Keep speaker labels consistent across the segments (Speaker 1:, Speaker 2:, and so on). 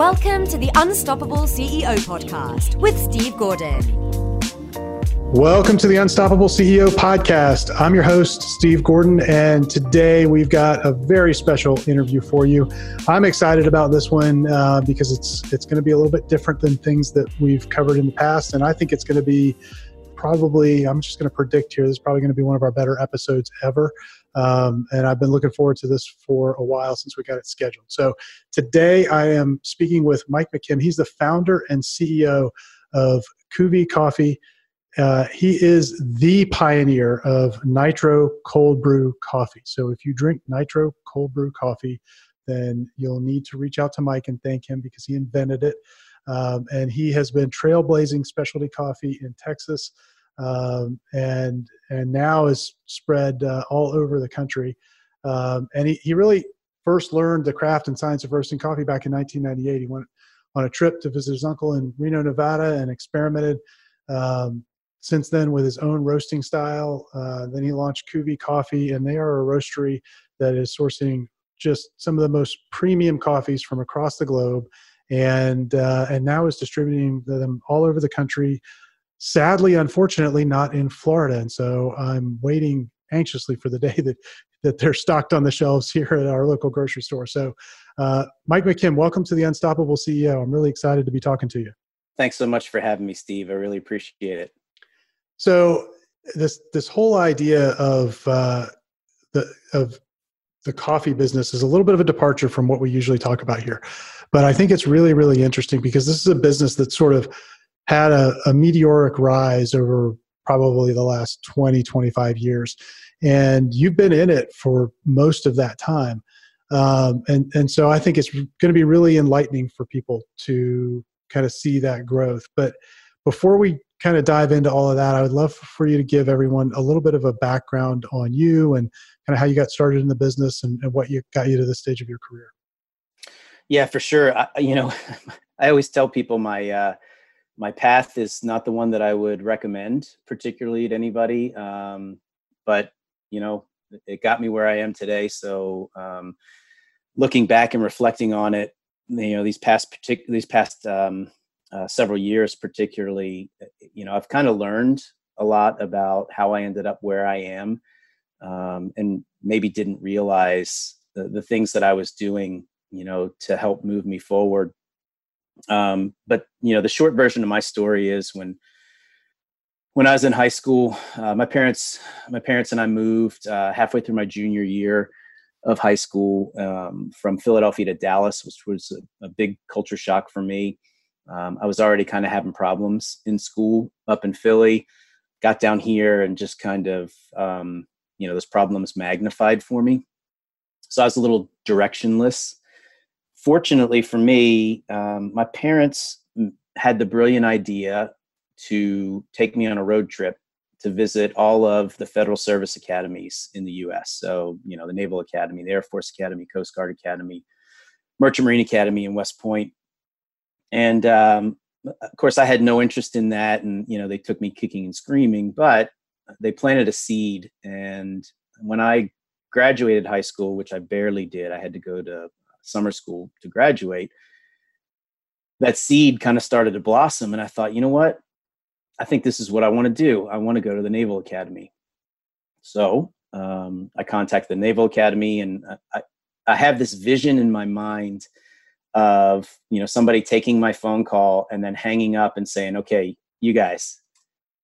Speaker 1: Welcome to the Unstoppable CEO podcast with Steve Gordon.
Speaker 2: Welcome to the Unstoppable CEO podcast. I'm your host, Steve Gordon, and today we've got a very special interview for you. I'm excited about this one uh, because it's it's going to be a little bit different than things that we've covered in the past, and I think it's going to be probably I'm just going to predict here. This is probably going to be one of our better episodes ever. Um, and I've been looking forward to this for a while since we got it scheduled. So today I am speaking with Mike McKim. He's the founder and CEO of Cuvée Coffee. Uh, he is the pioneer of nitro cold brew coffee. So if you drink nitro cold brew coffee, then you'll need to reach out to Mike and thank him because he invented it. Um, and he has been trailblazing specialty coffee in Texas um, and and now is spread uh, all over the country. Um, and he, he really first learned the craft and science of roasting coffee back in 1998. He went on a trip to visit his uncle in Reno, Nevada, and experimented. Um, since then, with his own roasting style, uh, then he launched Cuvée Coffee, and they are a roastery that is sourcing just some of the most premium coffees from across the globe, and uh, and now is distributing them all over the country sadly, unfortunately, not in Florida. And so I'm waiting anxiously for the day that, that they're stocked on the shelves here at our local grocery store. So, uh, Mike McKim, welcome to the Unstoppable CEO. I'm really excited to be talking to you.
Speaker 3: Thanks so much for having me, Steve. I really appreciate it.
Speaker 2: So, this this whole idea of uh, the of the coffee business is a little bit of a departure from what we usually talk about here, but I think it's really really interesting because this is a business that sort of had a, a meteoric rise over probably the last 20, 25 years. And you've been in it for most of that time. Um, and, and so I think it's going to be really enlightening for people to kind of see that growth. But before we kind of dive into all of that, I would love for you to give everyone a little bit of a background on you and kind of how you got started in the business and, and what you got you to this stage of your career.
Speaker 3: Yeah, for sure. I, you know, I always tell people my uh, my path is not the one that I would recommend, particularly to anybody. Um, but you know, it got me where I am today. So, um, looking back and reflecting on it, you know, these past partic- these past um, uh, several years, particularly, you know, I've kind of learned a lot about how I ended up where I am, um, and maybe didn't realize the, the things that I was doing, you know, to help move me forward um, but you know, the short version of my story is when when I was in high school, uh, my parents my parents and I moved uh, halfway through my junior year of high school um, from Philadelphia to Dallas, which was a, a big culture shock for me. Um, I was already kind of having problems in school up in Philly. Got down here and just kind of, um, you know, those problems magnified for me. So I was a little directionless fortunately for me, um, my parents had the brilliant idea to take me on a road trip to visit all of the federal service academies in the US. So, you know, the Naval Academy, the Air Force Academy, Coast Guard Academy, Merchant Marine Academy in West Point. And um, of course, I had no interest in that. And, you know, they took me kicking and screaming, but they planted a seed. And when I graduated high school, which I barely did, I had to go to summer school to graduate, that seed kind of started to blossom. And I thought, you know what? I think this is what I want to do. I want to go to the Naval Academy. So um, I contacted the Naval Academy, and I, I have this vision in my mind of you know somebody taking my phone call and then hanging up and saying, "Okay, you guys,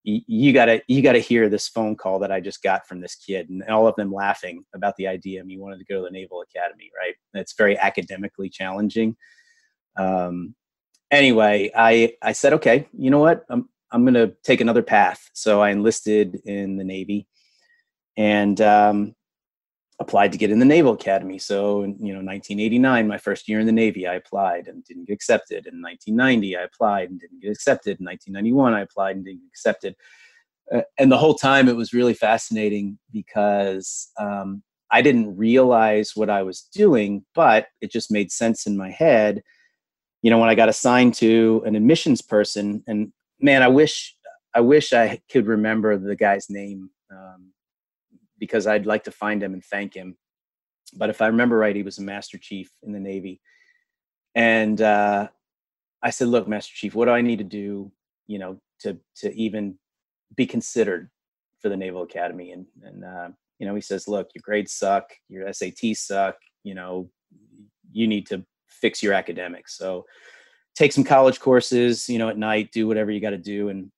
Speaker 3: you, gotta you gotta hear this phone call that I just got from this kid, and all of them laughing about the idea of me wanted to go to the Naval Academy. Right? It's very academically challenging. Um, anyway, I I said, okay, you know what? I'm I'm gonna take another path. So I enlisted in the Navy, and um, applied to get in the Naval Academy. So, you know, 1989, my first year in the Navy, I applied and didn't get accepted. In 1990, I applied and didn't get accepted. In 1991, I applied and didn't get accepted. Uh, and the whole time, it was really fascinating because um, I didn't realize what I was doing, but it just made sense in my head. You know, when I got assigned to an admissions person, and man, I wish I wish I could remember the guy's name. Um, because I'd like to find him and thank him. But if I remember right, he was a master chief in the Navy. and uh, I said, "Look, Master Chief, what do I need to do, you know, to to even be considered for the Naval Academy?" And and uh, you know, he says, "Look, your grades suck, your SATs suck. You know, you need to fix your academics. So take some college courses, you know, at night, do whatever you got to do, and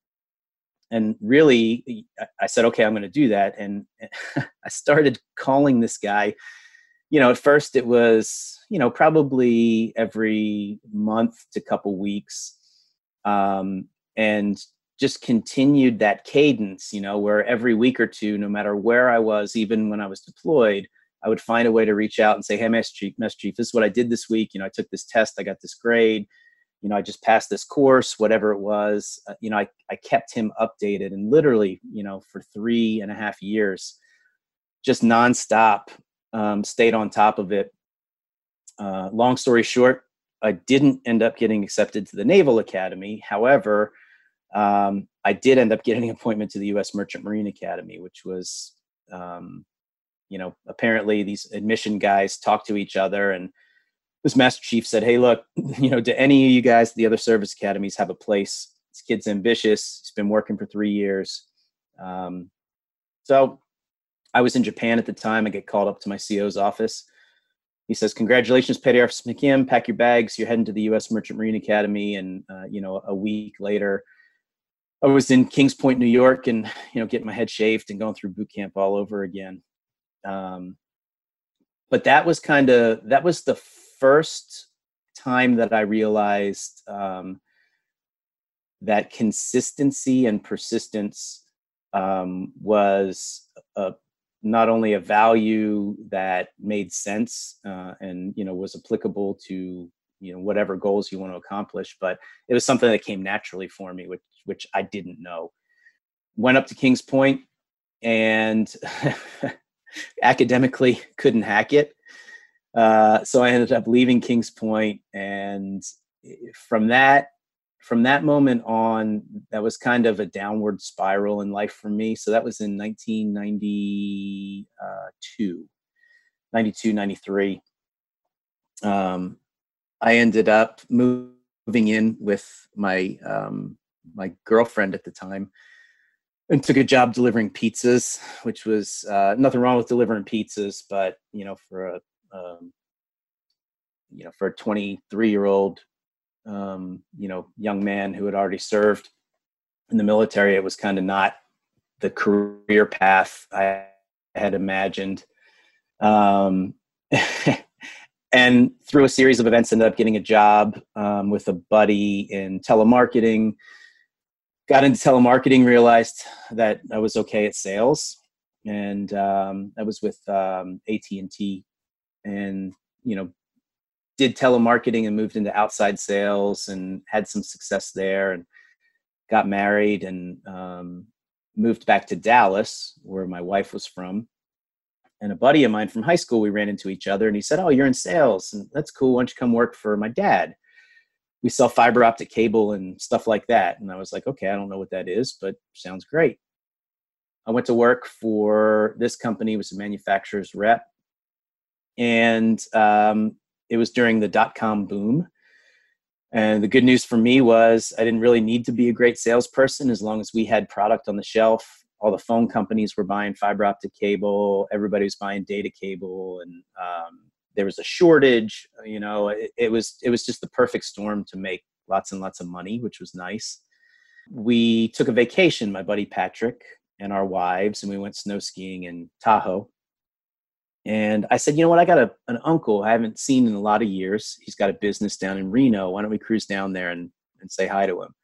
Speaker 3: and really, I said, okay, I'm going to do that, and I started calling this guy." you know, at first it was, you know, probably every month to couple weeks. Um, and just continued that cadence, you know, where every week or two, no matter where I was, even when I was deployed, I would find a way to reach out and say, Hey, Master Chief, Master Chief, this is what I did this week. You know, I took this test, I got this grade. You know, I just passed this course, whatever it was. Uh, you know, I, I kept him updated and literally, you know, for three and a half years, just nonstop um, stayed on top of it. Uh, long story short, I didn't end up getting accepted to the Naval Academy. However, um, I did end up getting an appointment to the U.S. Merchant Marine Academy, which was, um, you know, apparently these admission guys talk to each other, and this Master Chief said, "Hey, look, you know, do any of you guys, the other service academies, have a place? This kid's ambitious. He's been working for three years." Um, so I was in Japan at the time. I get called up to my CO's office. He says, "Congratulations, Petty Officer McKim. Pack your bags. You're heading to the U.S. Merchant Marine Academy." And uh, you know, a week later, I was in Kings Point, New York, and you know, getting my head shaved and going through boot camp all over again. Um, but that was kind of that was the first time that I realized um, that consistency and persistence um, was a, not only a value that made sense uh, and you know was applicable to you know whatever goals you want to accomplish but it was something that came naturally for me which which i didn't know. Went up to kings point and academically couldn't hack it uh, so i ended up leaving kings point and eh, from that from that moment on, that was kind of a downward spiral in life for me. So that was in 1992, 92, 93. Um, I ended up moving in with my um, my girlfriend at the time, and took a job delivering pizzas, which was uh, nothing wrong with delivering pizzas, but you know, for a um, you know, for a 23 year old um, you know young man who had already served in the military it was kind of not the career path i had imagined. Um, and through a series of events ended up getting a job um, with a buddy in telemarketing. Got into telemarketing realized that i was okay at sales and um, i was with um, at&t and you know did telemarketing and moved into outside sales and had some success there and got married and um, moved back to Dallas, where my wife was from. And a buddy of mine from high school, we ran into each other and he said, Oh, you're in sales. And that's cool. Why don't you come work for my dad? We sell fiber optic cable and stuff like that. And I was like, Okay, I don't know what that is, but sounds great. I went to work for this company, was a manufacturer's rep. And um, it was during the dot com boom. And the good news for me was I didn't really need to be a great salesperson as long as we had product on the shelf. All the phone companies were buying fiber optic cable, everybody was buying data cable, and um, there was a shortage. You know, it, it was it was just the perfect storm to make lots and lots of money, which was nice. We took a vacation, my buddy Patrick and our wives, and we went snow skiing in Tahoe and I said, you know what? I got a, an uncle I haven't seen in a lot of years. He's got a business down in Reno. Why don't we cruise down there and, and say hi to him?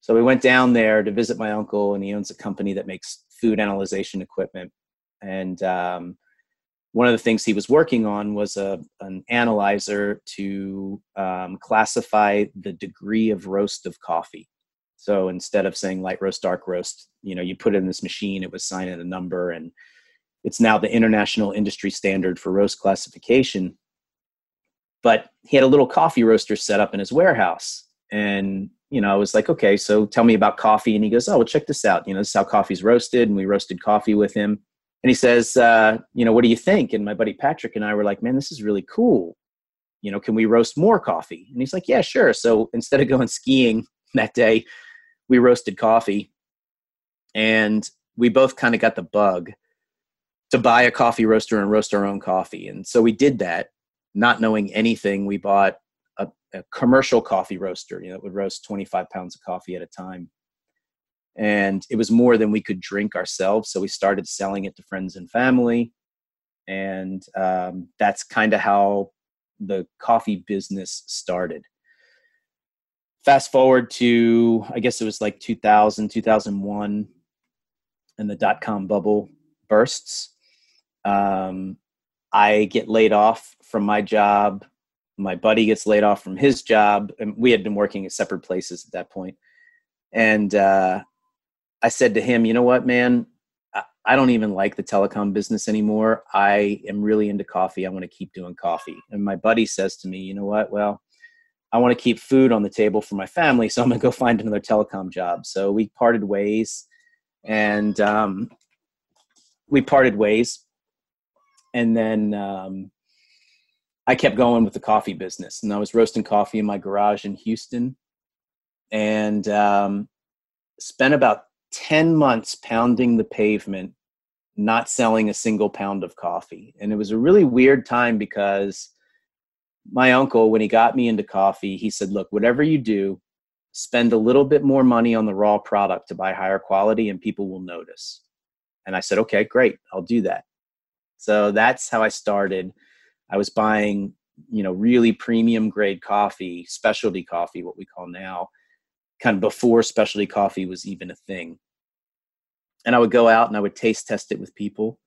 Speaker 3: So we went down there to visit my uncle, and he owns a company that makes food analyzation equipment. And um, one of the things he was working on was a, an analyzer to um, classify the degree of roast of coffee. So instead of saying light roast, dark roast, you know, you put it in this machine, it was signing a number and it's now the international industry standard for roast classification. But he had a little coffee roaster set up in his warehouse. And, you know, I was like, okay, so tell me about coffee. And he goes, oh, well, check this out. You know, this is how coffee's roasted. And we roasted coffee with him. And he says, uh, you know, what do you think? And my buddy Patrick and I were like, man, this is really cool. you know, can we roast more coffee? And he's like, yeah, sure. So instead of going skiing that day, we roasted coffee. And we both kind of got the bug to buy a coffee roaster and roast our own coffee. And so we did that, not knowing anything. We bought a, a commercial coffee roaster, you know, it would roast 25 pounds of coffee at a time. And it was more than we could drink ourselves. So we started selling it to friends and family. And um, that's kind of how the coffee business started. Fast forward to, I guess it was like 2000, 2001, and the dot com bubble bursts. Um, I get laid off from my job. My buddy gets laid off from his job, and we had been working at separate places at that point. And uh, I said to him, "You know what, man? I don't even like the telecom business anymore. I am really into coffee. I want to keep doing coffee." And my buddy says to me, "You know what? Well, I want to keep food on the table for my family, so I'm going to go find another telecom job." So we parted ways, and um, we parted ways and then um, I kept going with the coffee business, and I was roasting coffee in my garage in Houston, and um, spent about ten months pounding the pavement, not selling a single pound of coffee, and it was a really weird time because my uncle, when he got me into coffee, he said, "Look, whatever you do." Spend a little bit more money on the raw product to buy higher quality, and people will notice. And I said, okay, great, I'll do that. So that's how I started. I was buying, you know, really premium grade coffee, specialty coffee, what we call now, kind of before specialty coffee was even a thing. And I would go out and I would taste test it with people.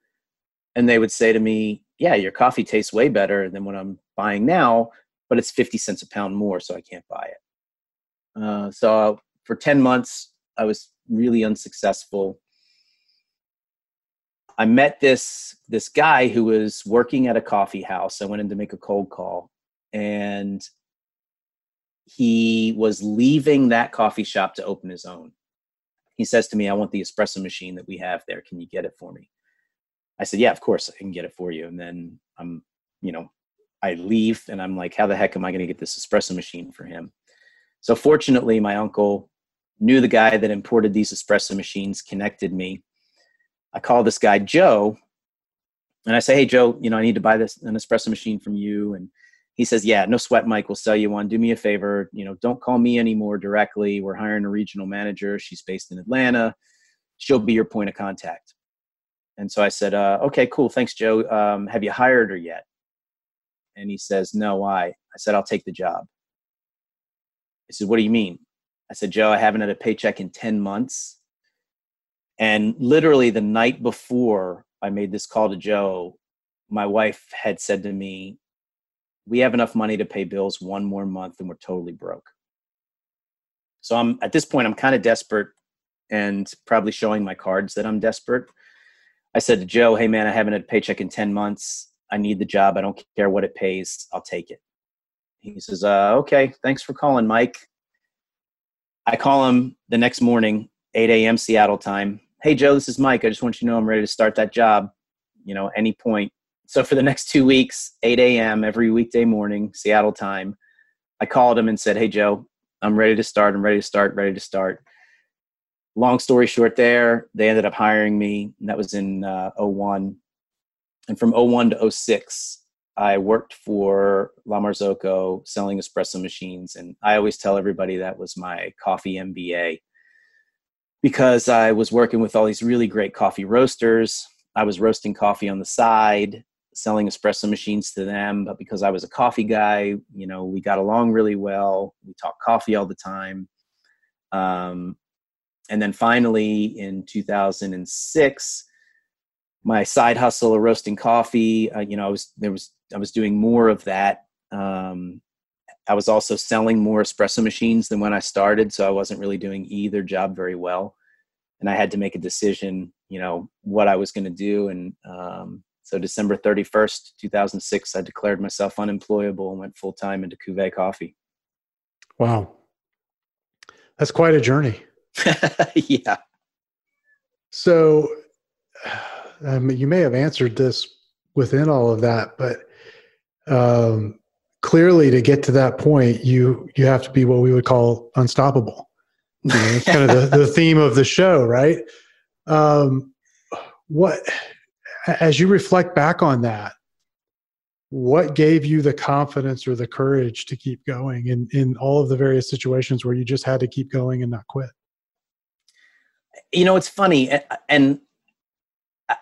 Speaker 3: And they would say to me, Yeah, your coffee tastes way better than what I'm buying now, but it's 50 cents a pound more, so I can't buy it. Uh, so for 10 months, I was really unsuccessful. I met this this guy who was working at a coffee house. I went in to make a cold call, and he was leaving that coffee shop to open his own. He says to me, "I want the espresso machine that we have there. Can you get it for me?" I said, "Yeah, of course I can get it for you." And then I'm, you know, I leave, and I'm like, "How the heck am I going to get this espresso machine for him?" So fortunately, my uncle knew the guy that imported these espresso machines, connected me I call this guy Joe and I say, Hey, Joe, you know, I need to buy this an espresso machine from you. And he says, Yeah, no sweat, Mike. We'll sell you one. Do me a favor. You know, don't call me anymore directly. We're hiring a regional manager. She's based in Atlanta. She'll be your point of contact. And so I said, uh, Okay, cool. Thanks, Joe. Um, have you hired her yet? And he says, No, why? I said, I'll take the job. He said, What do you mean? I said, Joe, I haven't had a paycheck in 10 months and literally the night before I made this call to Joe, my wife had said to me, We have enough money to pay bills one more month and we're totally broke. So I'm at this point, I'm kind of desperate and probably showing my cards that I'm desperate. I said to Joe, Hey man, I haven't had a paycheck in 10 months. I need the job. I don't care what it pays. I'll take it. He says, uh, Okay, thanks for calling, Mike. I call him the next morning, 8 a.m. Seattle time hey joe this is mike. I just want you to know i'm ready to start that job you know any point. So for the next two weeks 8 a.m every weekday morning seattle time i called him and said hey joe i'm ready to start. I'm ready to start. Ready to start. Long story short there they ended up hiring me. And that was in uh, 01 and from 01 to 06 i worked for la marzocco selling espresso machines. And i always tell everybody that was my coffee mba because I was working with all these really great coffee roasters. I was roasting coffee on the side, selling espresso machines to them. But because I was a coffee guy, you know, we got along really well. We talked coffee all the time. Um, and then finally in 2006, my side hustle of roasting coffee, uh, you know, I was there was I was doing more of that. Um, I was also selling more espresso machines than when I started, so I wasn't really doing either job very well. And I had to make a decision, you know, what I was going to do. And um, so December 31st, 2006, I declared myself unemployable and went full time into Cuvée Coffee.
Speaker 2: Wow. That's quite a journey.
Speaker 3: yeah.
Speaker 2: So um, you may have answered this within all of that, but um, clearly to get to that point, you you have to be what we would call unstoppable. You know, it's kind of the, the theme of the show, right? Um, what as you reflect back on that, what gave you the confidence or the courage to keep going in in all of the various situations where you just had to keep going and not quit?
Speaker 3: You know, it's funny, and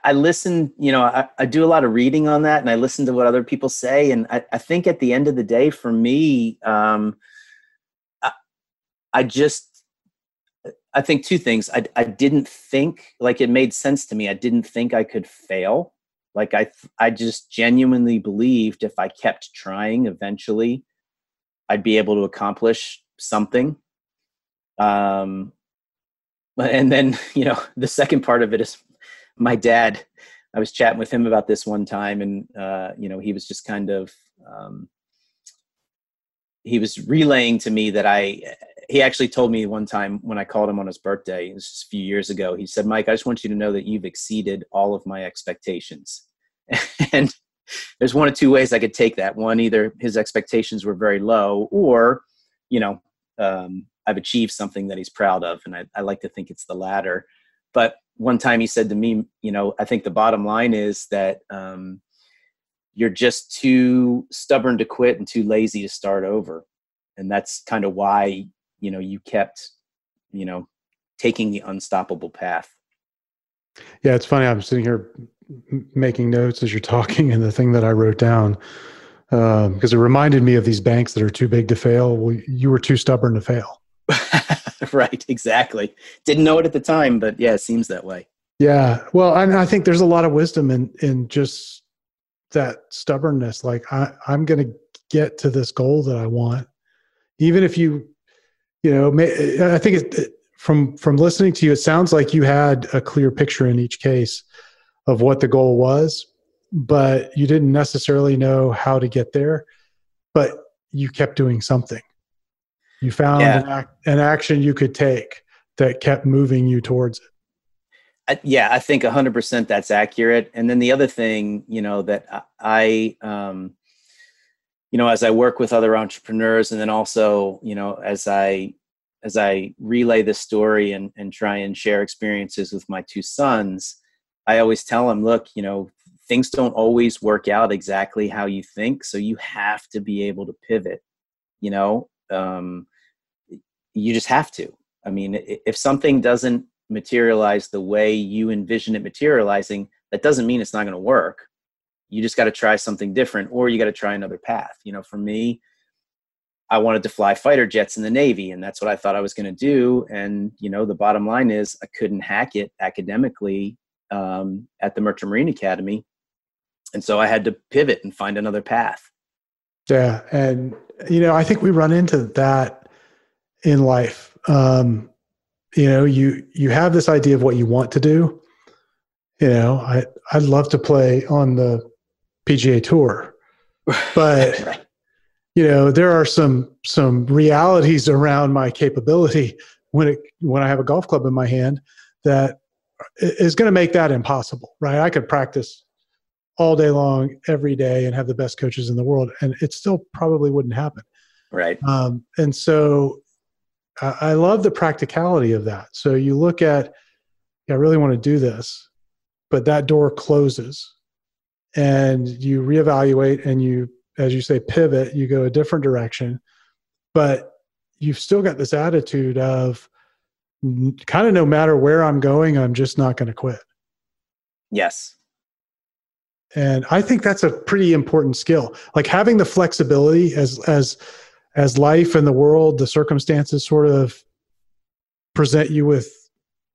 Speaker 3: I listen, you know, I, I, do a lot of reading on that and I listen to what other people say. And I, I think at the end of the day, for me, um, I, I, just, I think two things. I, I didn't think like it made sense to me. I didn't think I could fail. Like I, I just genuinely believed if I kept trying, eventually I'd be able to accomplish something. Um, and then, you know, the second part of it is my dad i was chatting with him about this one time and uh, you know he was just kind of um, he was relaying to me that i he actually told me one time when i called him on his birthday it was just a few years ago he said mike i just want you to know that you've exceeded all of my expectations. And there's one of two ways i could take that. One either his expectations were very low or you know um, i've achieved something that he's proud of and I, I like to think it's the latter but one time he said to me, you know, I think the bottom line is that um, you're just too stubborn to quit and too lazy to start over. And that's kind of why, you know, you kept, you know, taking the unstoppable path.
Speaker 2: Yeah, it's funny. I'm sitting here making notes as you're talking, and the thing that I wrote down because um, it reminded me of these banks that are too big to fail. Well, you were too stubborn to fail.
Speaker 3: right, exactly. Didn't know it at the time, but yeah, it seems that way.
Speaker 2: Yeah. Well, I, I think there's a lot of wisdom in in just that stubbornness. Like I, I'm going to get to this goal that I want, even if you, you know, may, I think it, from from listening to you, it sounds like you had a clear picture in each case of what the goal was, but you didn't necessarily know how to get there. But you kept doing something. You found yeah. an, act, an, action you could take that kept moving you towards it.
Speaker 3: I, yeah, I think 100% that's accurate. And then the other thing, you know, that I, um, you know, as I work with other entrepreneurs, and then also, you know, as I as I relay the story and, and try and share experiences with my two sons, I always tell them, look, you know, things don't always work out exactly how you think, so you have to be able to pivot. You know, um, you just have to. I mean, if something doesn't materialize the way you envision it materializing, that doesn't mean it's not going to work. You just got to try something different, or you got to try another path. You know, for me, I wanted to fly fighter jets in the Navy, and that's what I thought I was going to do. And you know, the bottom line is I couldn't hack it academically um, at the Merchant Marine Academy, and so I had to pivot and find another path.
Speaker 2: Yeah, and you know, I think we run into that in life. Um, you know, you you have this idea of what you want to do. You know, I I'd love to play on the PGA Tour, but right. you know, there are some some realities around my capability when it when I have a golf club in my hand that is going to make that impossible. Right? I could practice all day long every day and have the best coaches in the world and it still probably wouldn't happen.
Speaker 3: Right.
Speaker 2: Um, and so uh, i love the practicality of that. So you look at i really want to do this but that door closes and you reevaluate and you as you say pivot you go a different direction but you've still got this attitude of kind of no matter where i'm going i'm just not going to quit.
Speaker 3: Yes
Speaker 2: and i think that's a pretty important skill. Like having the flexibility as as as life and the world the circumstances sort of present you with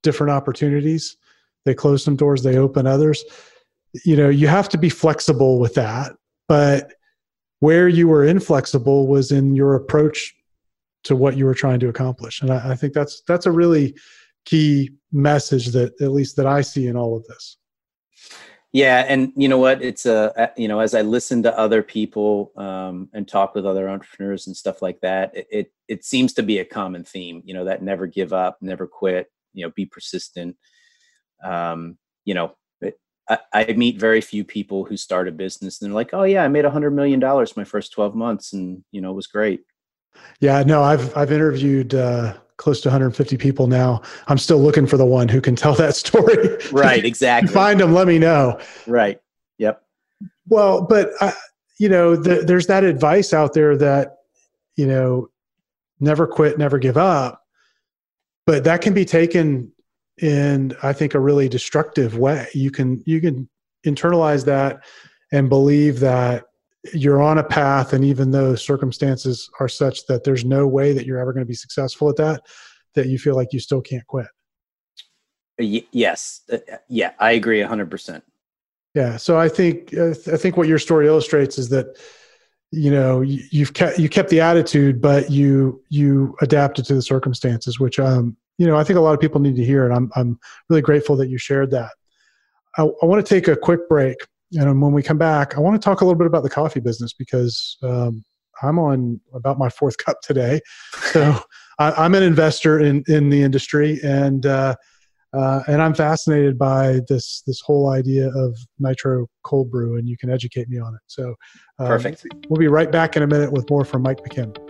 Speaker 2: different opportunities. They close some doors they open others. You know you have to be flexible with that. But where you were inflexible was in your approach to what you were trying to accomplish. And I, I think that's that's a really key message that at least that i see in all of this
Speaker 3: yeah, and you know what? It's a you know as I listen to other people um, and talk with other entrepreneurs and stuff like that, it, it, it seems to be a common theme. You know that never give up, never quit. You know, be persistent. Um, you know, it, I, I meet very few people who start a business and they're like, "Oh yeah, I made a hundred million dollars my first twelve months, and you know it was great."
Speaker 2: Yeah, no, I've I've interviewed uh, close to 150 people now. I'm still looking for the one who can tell that story.
Speaker 3: Right, exactly.
Speaker 2: Find them, let me know.
Speaker 3: Right. Yep.
Speaker 2: Well, but uh, you know, the, there's that advice out there that you know, never quit, never give up, but that can be taken in I think a really destructive way. You can you can internalize that and believe that you're on a path and even though circumstances are such that there's no way that you're ever going to be successful at that that you feel like you still can't quit.
Speaker 3: Yes. Uh, uh, yeah i agree 100%
Speaker 2: yeah so i think uh, i think what your story illustrates is that you know you've kept you kept the attitude but you you adapted to the circumstances which um you know i think a lot of people need to hear and i'm i'm really grateful that you shared that. I, I want to take a quick break and when we come back, I want to talk a little bit about the coffee business because um, I'm on about my fourth cup today. So I, am an investor in in the industry, and uh, uh, and I'm fascinated by this this whole idea of nitro cold brew, and you can educate me on it. So
Speaker 3: um, perfect.
Speaker 2: We'll be right back in a minute with more from Mike McKim.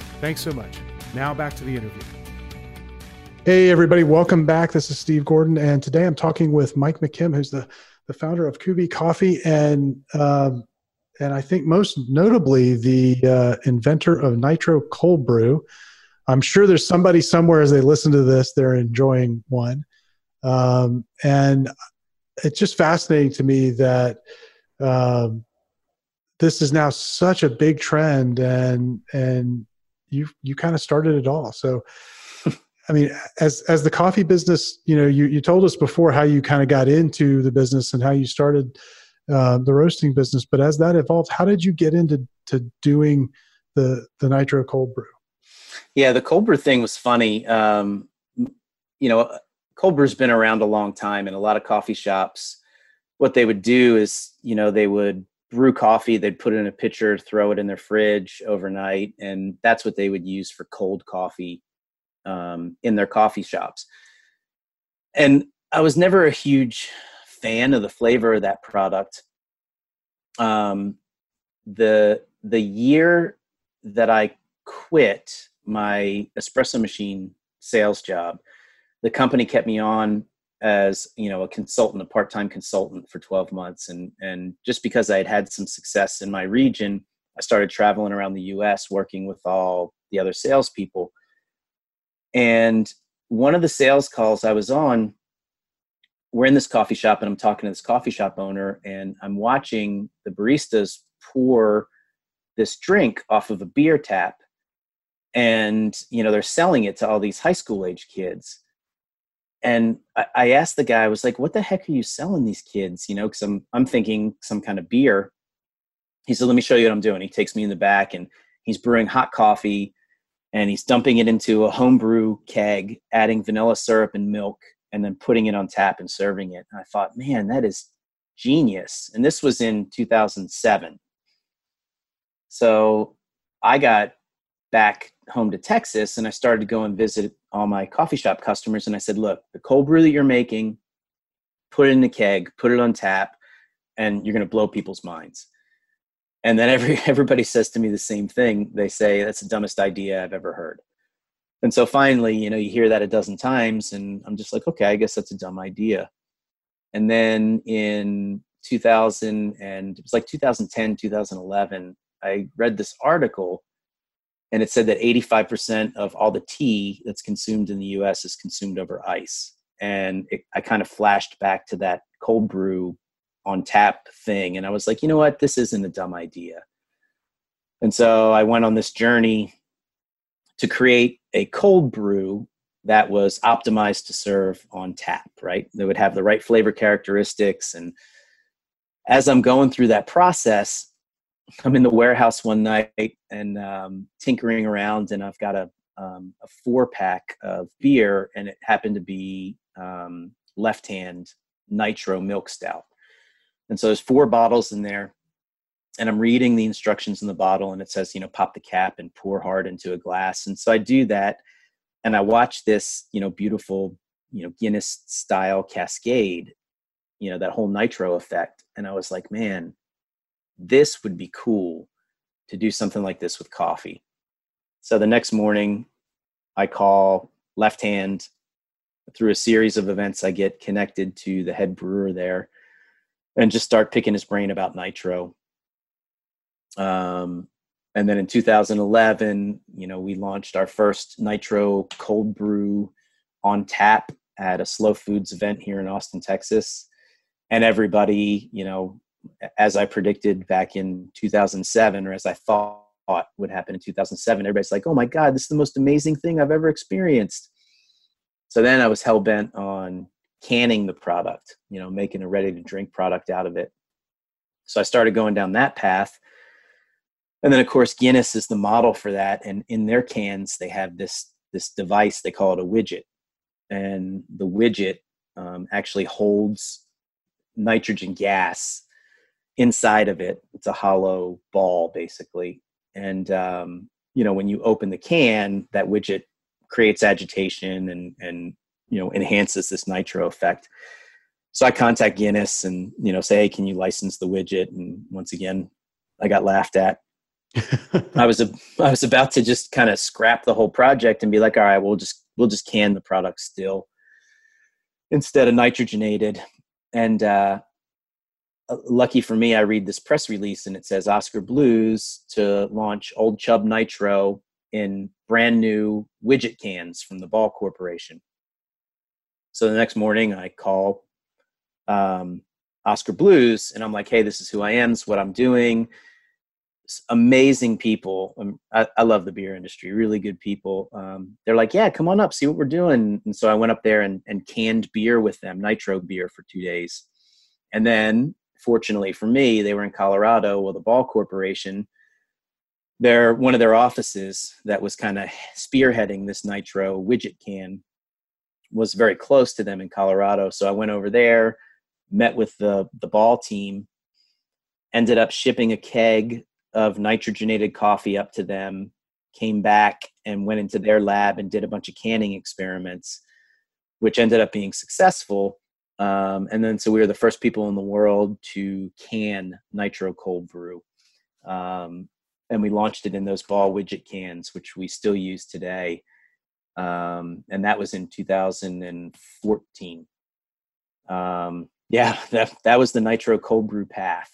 Speaker 2: Thanks so much. Now back to the interview. Hey, everybody, welcome back. This is Steve Gordon, and today I'm talking with Mike McKim, who's the, the founder of Cuvée Coffee and um, and I think most notably the uh, inventor of Nitro Cold Brew. I'm sure there's somebody somewhere as they listen to this, they're enjoying one. Um, and it's just fascinating to me that um, this is now such a big trend and and you you kind of started it all. So i mean as as the coffee business you know you you told us before how you kind of got into the business and how you started uh, the roasting business but as that evolved how did you get into to doing the the nitro cold brew?
Speaker 3: Yeah the cold brew thing was funny. Um, you know cold brew's been around a long time in a lot of coffee shops what they would do is you know they would brew coffee they'd put it in a pitcher throw it in their fridge overnight and that's what they would use for cold coffee um, in their coffee shops. And i was never a huge fan of the flavor of that product. Um, the the year that i quit my espresso machine sales job the company kept me on as you know a consultant a part-time consultant for 12 months. And and just because i had had some success in my region i started traveling around the us working with all the other salespeople. And one of the sales calls i was on we're in this coffee shop and i'm talking to this coffee shop owner and i'm watching the baristas pour this drink off of a beer tap. And you know they're selling it to all these high school age kids and I, I asked the guy, I was like, "What the heck are you selling these kids?" You know, because I'm I'm thinking some kind of beer. He said, "Let me show you what I'm doing." He takes me in the back and he's brewing hot coffee, and he's dumping it into a homebrew keg, adding vanilla syrup and milk, and then putting it on tap and serving it. And I thought, man, that is genius. And this was in 2007. So I got back home to Texas and I started to go and visit all my coffee shop customers and I said, look, the cold brew that you're making, put it in the keg, put it on tap, and you're going to blow people's minds. And then every everybody says to me the same thing. They say that's the dumbest idea I've ever heard. And so finally, you know, you hear that a dozen times and I'm just like, okay, I guess that's a dumb idea. And then in 2000 and it was like 2010, 2011, I read this article and it said that 85% of all the tea that's consumed in the US is consumed over ice. And it, I kind of flashed back to that cold brew on tap thing. And I was like, you know what? This isn't a dumb idea. And so I went on this journey to create a cold brew that was optimized to serve on tap, right? That would have the right flavor characteristics and as I'm going through that process, I'm in the warehouse one night and um, tinkering around, and I've got a um, a four pack of beer, and it happened to be um, left hand nitro milk stout. And so there's four bottles in there, and I'm reading the instructions in the bottle, and it says, you know, pop the cap and pour hard into a glass. And so I do that, and I watch this, you know, beautiful, you know, Guinness style cascade, you know, that whole nitro effect, and I was like, man, this would be cool to do something like this with coffee. So the next morning, I call left hand through a series of events. I get connected to the head brewer there and just start picking his brain about nitro. Um, and then in 2011, you know, we launched our first nitro cold brew on tap at a slow foods event here in Austin, Texas. And everybody, you know, as I predicted back in 2007, or as I thought would happen in 2007, everybody's like, oh my God, this is the most amazing thing I've ever experienced. So then I was hell bent on canning the product, you know, making a ready to drink product out of it. So I started going down that path. And then of course Guinness is the model for that. And in their cans, they have this this device, they call it a widget. And the widget um, actually holds nitrogen gas inside of it. It's a hollow ball basically. And um, you know, when you open the can, that widget creates agitation and and you know enhances this nitro effect so i contact guinness and you know say hey can you license the widget and once again i got laughed at i was a, i was about to just kind of scrap the whole project and be like all right we'll just we'll just can the product still instead of nitrogenated and uh, uh lucky for me i read this press release and it says Oskar Blues to launch old chub nitro in brand new widget cans from the Ball Corporation. So the next morning, I call um, Oskar Blues and I'm like, hey, this is who I am, this is what I'm doing. It's amazing people. Um, I, I, love the beer industry, really good people. Um, they're like, yeah, come on up, see what we're doing. And so I went up there and, and canned beer with them, nitro beer for two days. And then, fortunately for me, they were in Colorado. Well, the Ball Corporation their one of their offices that was kind of spearheading this nitro widget can was very close to them in Colorado. So I went over there, met with the the ball team, ended up shipping a keg of nitrogenated coffee up to them, came back and went into their lab and did a bunch of canning experiments, which ended up being successful. Um, and then so we were the first people in the world to can nitro cold brew. Um, and we launched it in those ball widget cans, which we still use today. Um, and that was in 2014. Um, yeah, that that was the nitro cold brew path.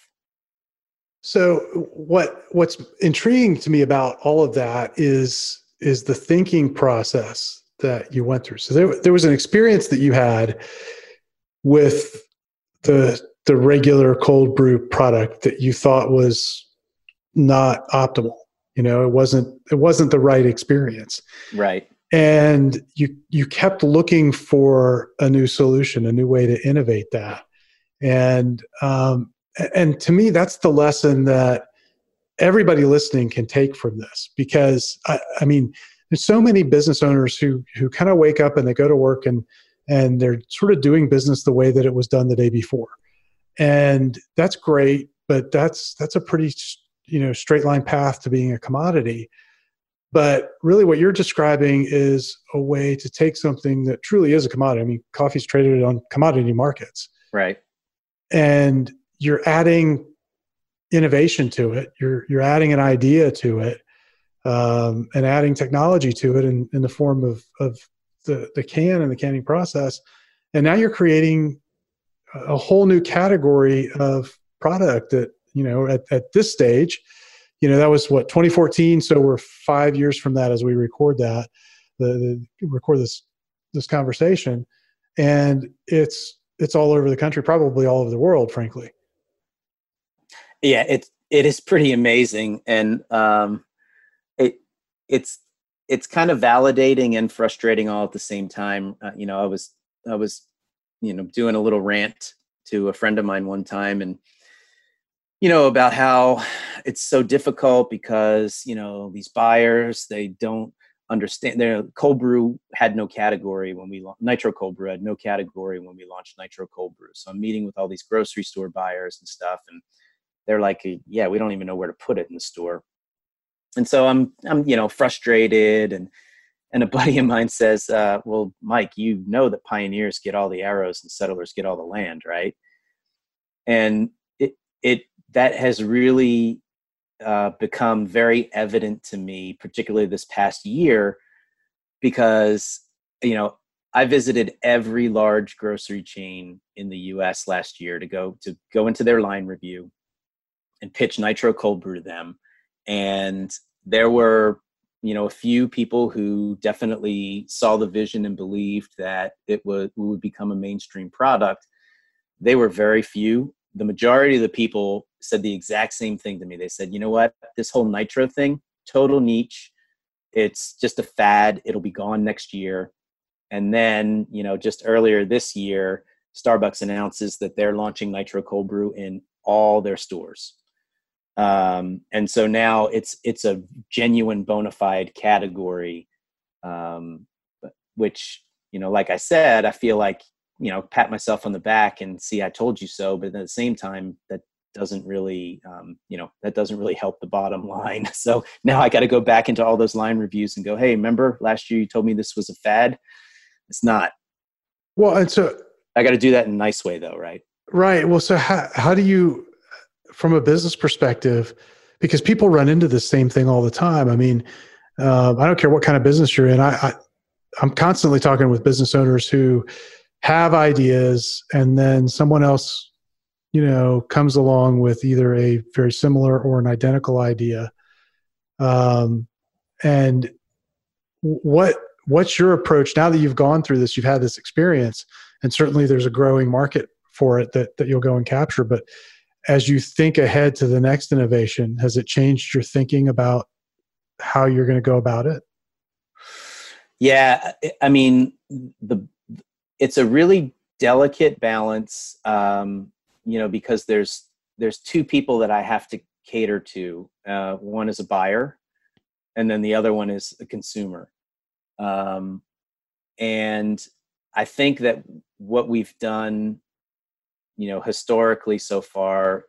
Speaker 2: So what what's intriguing to me about all of that is is the thinking process that you went through. So there there was an experience that you had with the the regular cold brew product that you thought was not optimal you know it wasn't it wasn't the right experience.
Speaker 3: Right.
Speaker 2: And you you kept looking for a new solution a new way to innovate that. And um and to me that's the lesson that everybody listening can take from this because i, I mean there's so many business owners who who kind of wake up and they go to work and and they're sort of doing business the way that it was done the day before. And that's great but that's that's a pretty you know straight line path to being a commodity. But really what you're describing is a way to take something that truly is a commodity. I mean coffee's traded on commodity markets.
Speaker 3: Right.
Speaker 2: And you're adding innovation to it. You're you're adding an idea to it um, and adding technology to it in, in the form of of the the can and the canning process. And now you're creating a whole new category of product that you know at, at this stage you know that was what 2014 so we're five years from that as we record that the, the record this this conversation. And it's it's all over the country probably all over the world frankly.
Speaker 3: Yeah it it is pretty amazing. And um it it's it's kind of validating and frustrating all at the same time. Uh, you know i was i was you know doing a little rant to a friend of mine one time and you know about how it's so difficult because you know these buyers they don't understand their cold brew had no category when we nitro cold brew had no category when we launched nitro cold brew. So i'm meeting with all these grocery store buyers and stuff and they're like yeah we don't even know where to put it in the store and so i'm i'm you know frustrated and and a buddy of mine says uh, well mike you know that pioneers get all the arrows and settlers get all the land right and it it that has really uh, become very evident to me, particularly this past year, because you know I visited every large grocery chain in the U.S. last year to go to go into their line review and pitch nitro cold brew to them, and there were you know a few people who definitely saw the vision and believed that it would, would become a mainstream product. They were very few. The majority of the people said the exact same thing to me. They said, you know what, this whole nitro thing, total niche. It's just a fad. It'll be gone next year. And then, you know, just earlier this year, Starbucks announces that they're launching nitro cold brew in all their stores. Um, and so now it's it's a genuine bona fide category, um, which you know, like I said, I feel like you know pat myself on the back and see I told you so, but at the same time that doesn't really um, you know that doesn't really help the bottom line. So now i got to go back into all those line reviews and go hey remember last year you told me this was a fad? It's not.
Speaker 2: Well and so
Speaker 3: i got to do that in a nice way though right?
Speaker 2: Right. Well so how, how do you from a business perspective because people run into the same thing all the time. I mean uh, i don't care what kind of business you're in. I, I i'm constantly talking with business owners who have ideas and then someone else you know comes along with either a very similar or an identical idea. Um, and what what's your approach now that you've gone through this you've had this experience and certainly there's a growing market for it that, that you'll go and capture but as you think ahead to the next innovation has it changed your thinking about how you're going to go about it?
Speaker 3: Yeah i mean the it's a really delicate balance um, you know because there's there's two people that i have to cater to uh, one is a buyer and then the other one is a consumer. Um, and i think that what we've done you know historically so far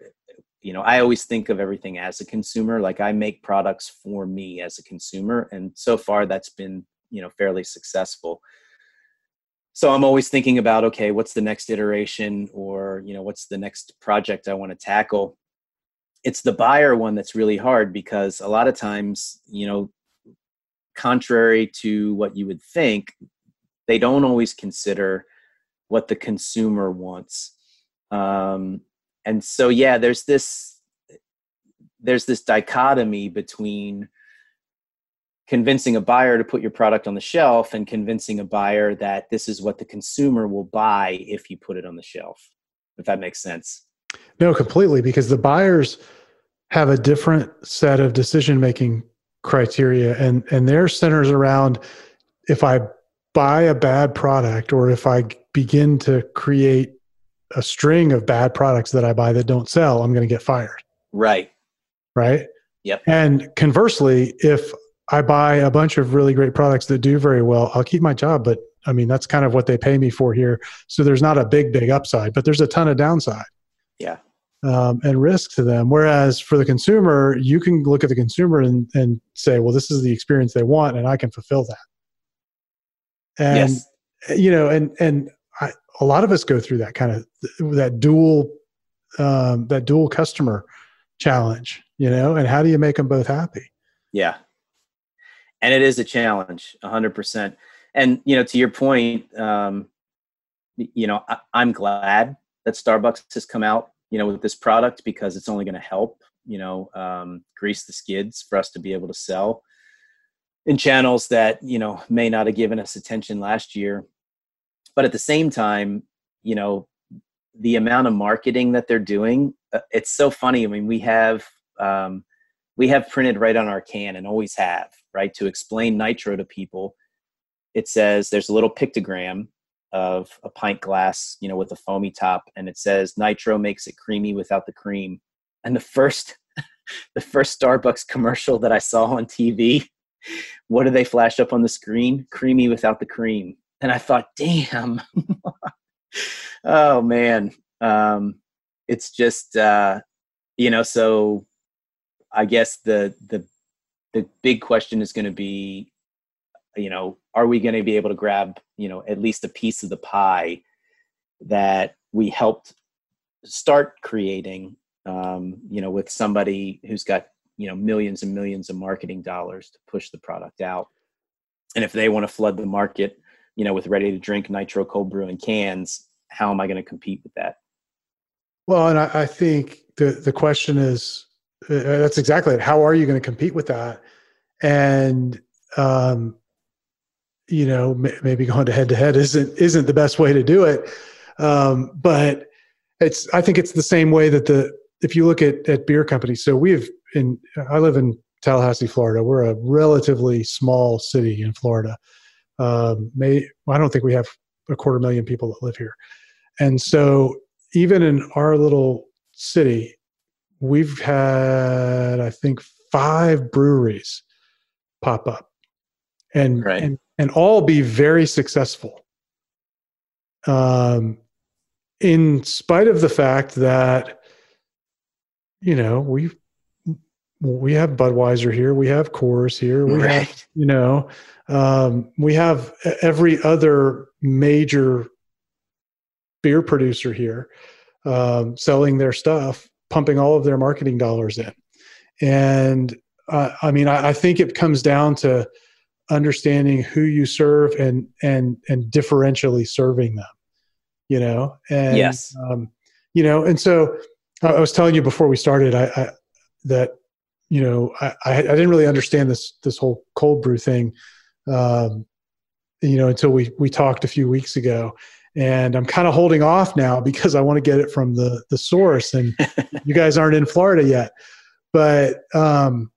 Speaker 3: you know i always think of everything as a consumer. Like i make products for me as a consumer and so far that's been you know fairly successful. So i'm always thinking about okay what's the next iteration or you know what's the next project i want to tackle? It's the buyer one that's really hard because a lot of times you know contrary to what you would think they don't always consider what the consumer wants um, and so yeah there's this there's this dichotomy between convincing a buyer to put your product on the shelf and convincing a buyer that this is what the consumer will buy if you put it on the shelf if that makes sense.
Speaker 2: No completely because the buyers have a different set of decision making criteria and and their centers around if i buy a bad product or if i begin to create a string of bad products that i buy that don't sell i'm going to get fired
Speaker 3: right
Speaker 2: right
Speaker 3: yep
Speaker 2: and conversely if I buy a bunch of really great products that do very well, I'll keep my job. But I mean, that's kind of what they pay me for here. So there's not a big, big upside, but there's a ton of downside.
Speaker 3: Yeah.
Speaker 2: Um, and risk to them. Whereas for the consumer, you can look at the consumer and, and say, well, this is the experience they want, and I can fulfill that. And, yes. you know, and, and a lot of us go through that kind of, that dual, um, that dual customer challenge, you know, and how do you make them both happy?
Speaker 3: Yeah. And it is a challenge 100% and you know to your point um, you know I, i'm glad that starbucks has come out you know with this product because it's only going to help you know um, grease the skids for us to be able to sell in channels that you know may not have given us attention last year but at the same time you know the amount of marketing that they're doing uh, it's so funny i mean we have um, we have printed right on our can and always have right? To explain nitro to people, it says there's a little pictogram of a pint glass, you know, with a foamy top, and it says nitro makes it creamy without the cream. and the first the first Starbucks commercial that I saw on TV, what do they flash up on the screen? Creamy without the cream. And I thought, damn. oh man. Um, it's just uh, you know, so I guess the the the big question is going to be, you know, are we going to be able to grab, you know, at least a piece of the pie that we helped start creating um, you know, with somebody who's got you know millions and millions of marketing dollars to push the product out. And if they want to flood the market, you know, with ready to drink nitro cold brew in cans, how am I going to compete with that?
Speaker 2: Well, and I, I think the the question is uh, that's exactly it. How are you going to compete with that? And um, you know, m- maybe going to head to head isn't isn't the best way to do it. Um, but it's I think it's the same way that the if you look at, at beer companies, so we have in I live in Tallahassee, Florida. We're a relatively small city in Florida. Um, may I don't think we have a quarter million people that live here, and so even in our little city, we've had I think five breweries pop up, and
Speaker 3: right.
Speaker 2: and and all be very successful. Um, in spite of the fact that you know, we we have Budweiser here, we have Coors here, we right. have you know, um, we have every other major beer producer here um, selling their stuff, pumping all of their marketing dollars in, and uh, I mean, I, I think it comes down to understanding who you serve and and and differentially serving them you know? And
Speaker 3: yes.
Speaker 2: um, you know and so I was telling you before we started I, I that you know I, I didn't really understand this this whole cold brew thing, um, you know, until we we talked a few weeks ago, and I'm kind of holding off now because I want to get it from the the source, and you guys aren't in Florida yet, but um,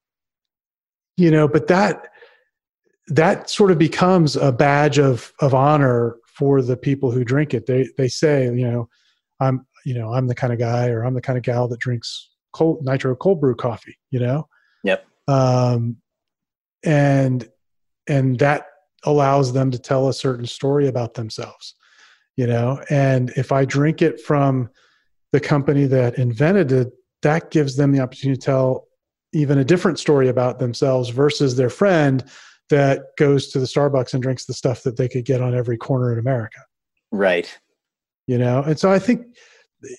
Speaker 2: you know, but that that sort of becomes a badge of of honor for the people who drink it. They they say, you know, I'm you know i'm the kind of guy or i'm the kind of gal that drinks cold nitro cold brew coffee you know?
Speaker 3: Yep.
Speaker 2: Um and and that allows them to tell a certain story about themselves you know? And if i drink it from the company that invented it that gives them the opportunity to tell even a different story about themselves versus their friend that goes to the starbucks and drinks the stuff that they could get on every corner in america.
Speaker 3: Right.
Speaker 2: You know? And so i think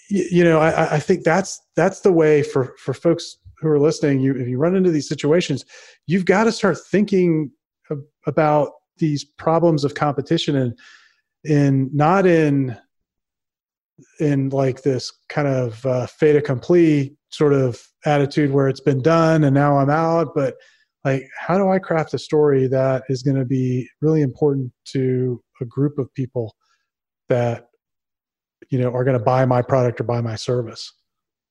Speaker 2: you know I, I, think that's that's the way for for folks who are listening you if you run into these situations you've got to start thinking about these problems of competition and in not in in like this kind of uh, fait accompli sort of attitude where it's been done and now i'm out but like how do i craft a story that is going to be really important to a group of people that you know are going to buy my product or buy my service.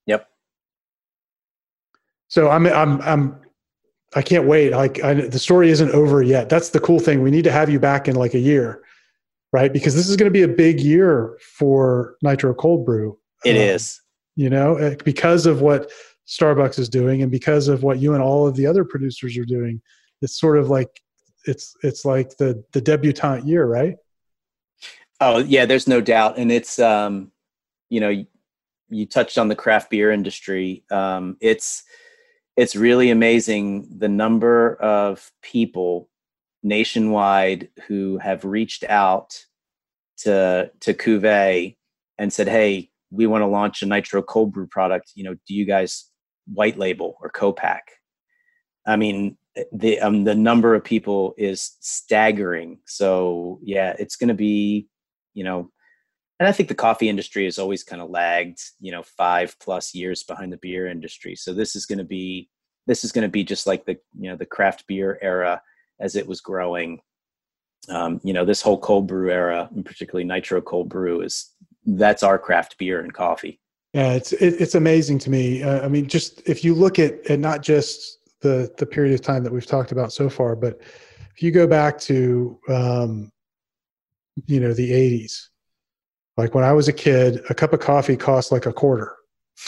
Speaker 3: Yep.
Speaker 2: So i'm i'm i'm i can't wait. Like I, the story isn't over yet. That's the cool thing. We need to have you back in like a year right? Because this is going to be a big year for nitro cold brew.
Speaker 3: It um, is,
Speaker 2: you know eh, because of what starbucks is doing and because of what you and all of the other producers are doing it's sort of like it's it's like the the debutante year right
Speaker 3: Oh yeah, there's no doubt, and it's um, you know, you, touched on the craft beer industry. Um, it's it's really amazing the number of people nationwide who have reached out to to Cuvée and said, "Hey, we want to launch a nitro cold brew product. You know, do you guys white label or co-pack?" I mean, the um, the number of people is staggering. So yeah, it's going to be you know, and I think the coffee industry has always kind of lagged, you know, five plus years behind the beer industry. So this is going to be this is going to be just like the you know the craft beer era as it was growing. Um, you know, this whole cold brew era, and particularly nitro cold brew, is that's our craft beer and coffee.
Speaker 2: Yeah, it's it, it's amazing to me. Uh, I mean, just if you look at at not just the the period of time that we've talked about so far, but if you go back to um, you know the 80s like when i was a kid a cup of coffee cost like a quarter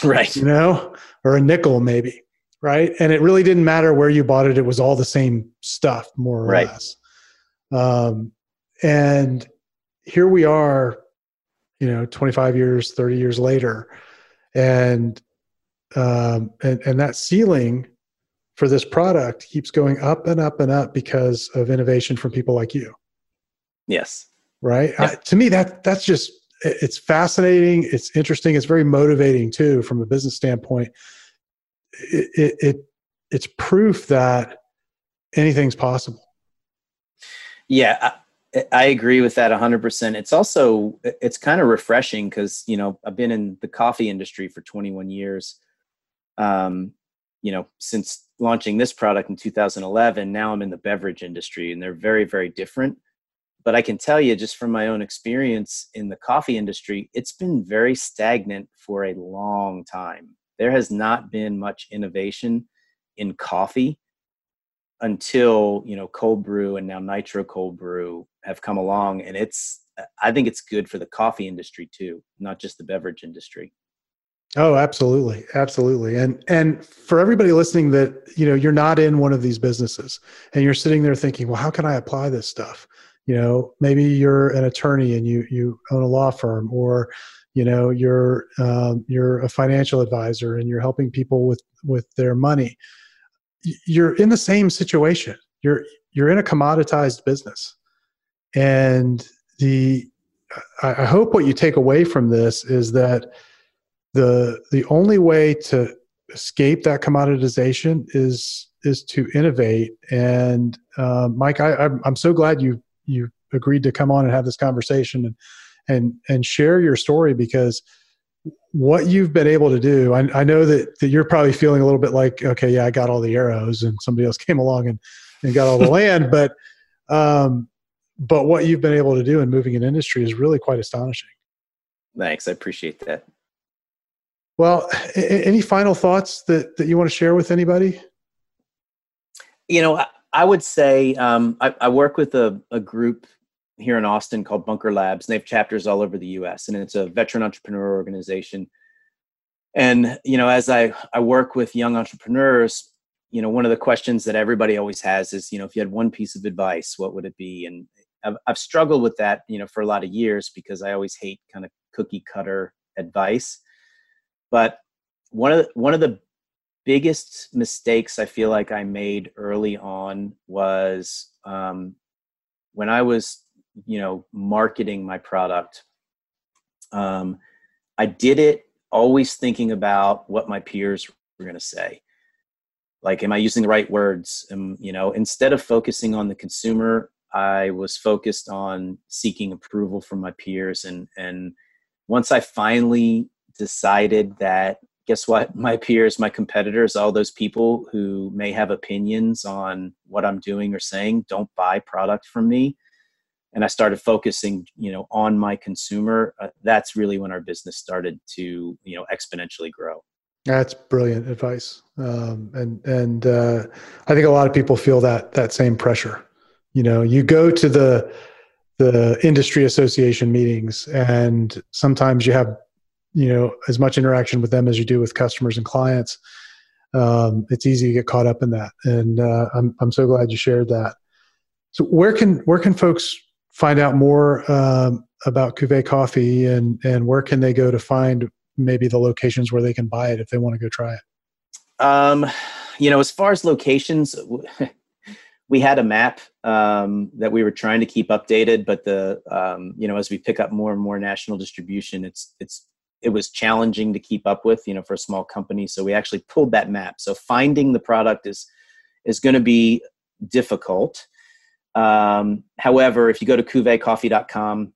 Speaker 3: right.
Speaker 2: you know or a nickel maybe right? And it really didn't matter where you bought it it was all the same stuff more or
Speaker 3: right.
Speaker 2: less. Um, and here we are you know 25 years 30 years later and um, and and that ceiling for this product keeps going up and up and up because of innovation from people like you.
Speaker 3: Yes
Speaker 2: right? I, to me that that's just it's fascinating it's interesting it's very motivating too from a business standpoint. It, it, it it's proof that anything's possible.
Speaker 3: Yeah I, I agree with that 100% it's also it's kind of refreshing because you know i've been in the coffee industry for 21 years um you know since launching this product in 2011 now i'm in the beverage industry and they're very very different but i can tell you just from my own experience in the coffee industry it's been very stagnant for a long time. There has not been much innovation in coffee until you know cold brew and now nitro cold brew have come along and it's i think it's good for the coffee industry too not just the beverage industry.
Speaker 2: Oh absolutely absolutely. And and for everybody listening that you know you're not in one of these businesses and you're sitting there thinking well how can i apply this stuff you know maybe you're an attorney and you you own a law firm or you know you're um, you're a financial advisor and you're helping people with with their money. You're in the same situation. You're you're in a commoditized business. And the i hope what you take away from this is that the the only way to escape that commoditization is is to innovate. And uh, mike I, I'm, I'm so glad you you agreed to come on and have this conversation and and and share your story because what you've been able to do I, I know that, that you're probably feeling a little bit like okay yeah i got all the arrows and somebody else came along and, and got all the land. But um but what you've been able to do in moving an industry is really quite astonishing.
Speaker 3: Thanks. I appreciate that.
Speaker 2: Well a- any final thoughts that that you want to share with anybody?
Speaker 3: You know i, would say um, I, I, work with a, a group here in Austin called Bunker Labs, and they have chapters all over the U.S. and it's a veteran entrepreneur organization. And you know, as I I work with young entrepreneurs, you know, one of the questions that everybody always has is, you know, if you had one piece of advice, what would it be? And I've, I've struggled with that, you know, for a lot of years because I always hate kind of cookie cutter advice. But one of the, one of the biggest mistakes I feel like I made early on was um, when I was you know marketing my product um, i did it always thinking about what my peers were going to say. Like am i using the right words? And you know instead of focusing on the consumer i was focused on seeking approval from my peers and and once i finally decided that guess what my peers my competitors all those people who may have opinions on what i'm doing or saying don't buy product from me and I started focusing, you know, on my consumer, uh, that's really when our business started to, you know, exponentially grow.
Speaker 2: That's brilliant advice, um, and and uh, I think a lot of people feel that that same pressure. You know, you go to the the industry association meetings, and sometimes you have, you know, as much interaction with them as you do with customers and clients. Um, it's easy to get caught up in that, and uh, I'm I'm so glad you shared that. So where can where can folks find out more um, about Cuvée Coffee and and where can they go to find maybe the locations where they can buy it if they want to go try it?
Speaker 3: Um, you know, as far as locations, we had a map um, that we were trying to keep updated, but the um, you know as we pick up more and more national distribution, it's it's it was challenging to keep up with you know for a small company. So we actually pulled that map. So finding the product is is going to be difficult. Um, however, if you go to cuveecoffee.com,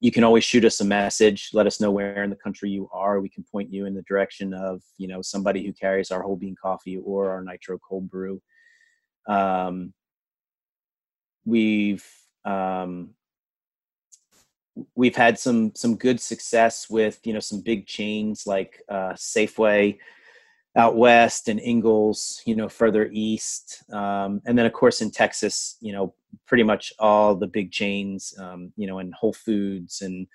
Speaker 3: you can always shoot us a message. Let us know where in the country you are. We can point you in the direction of you know somebody who carries our whole bean coffee or our nitro cold brew. Um, we've um, we've had some some good success with you know some big chains like uh, Safeway out west and Ingles, you know, further east. Um, and then, of course, in Texas, you know, pretty much all the big chains, um, you know, and Whole Foods and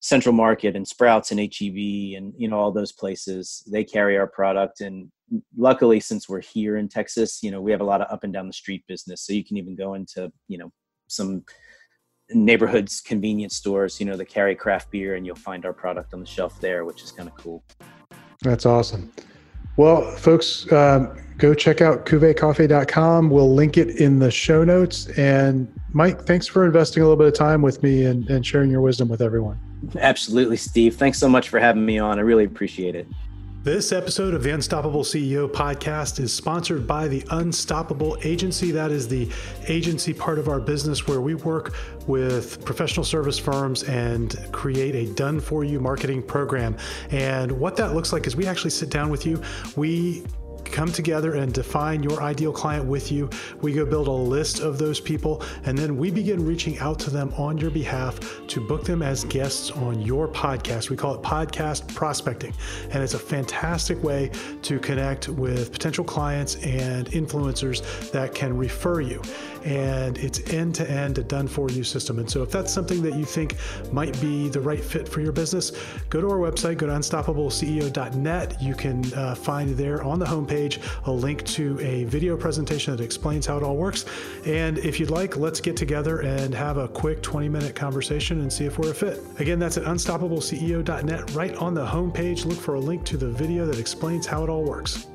Speaker 3: Central Market and Sprouts and HEB and you know all those places. They carry our product, and luckily, since we're here in Texas, you know we have a lot of up and down the street business. So you can even go into you know some neighborhoods convenience stores, you know, that carry craft beer, and you'll find our product on the shelf there, which is kind of cool.
Speaker 2: That's awesome. Well, folks, um, go check out cuveecoffee.com. We'll link it in the show notes. And Mike, thanks for investing a little bit of time with me and, and sharing your wisdom with everyone.
Speaker 3: Absolutely, Steve. Thanks so much for having me on. I really appreciate it.
Speaker 2: This episode of the Unstoppable CEO podcast is sponsored by the Unstoppable Agency. That is the agency part of our business where we work with professional service firms and create a done for you marketing program. And what that looks like is we actually sit down with you. We come together and define your ideal client with you. We go build a list of those people, and then we begin reaching out to them on your behalf to book them as guests on your podcast. We call it podcast prospecting, and it's a fantastic way to connect with potential clients and influencers that can refer you and it's end to end a done for you system. And so, if that's something that you think might be the right fit for your business, go to our website, go to unstoppableceo.net. You can uh, find there on the homepage a link to a video presentation that explains how it all works. And if you'd like, let's get together and have a quick 20 minute conversation and see if we're a fit. Again, that's at unstoppableceo.net. Right on the homepage, look for a link to the video that explains how it all works.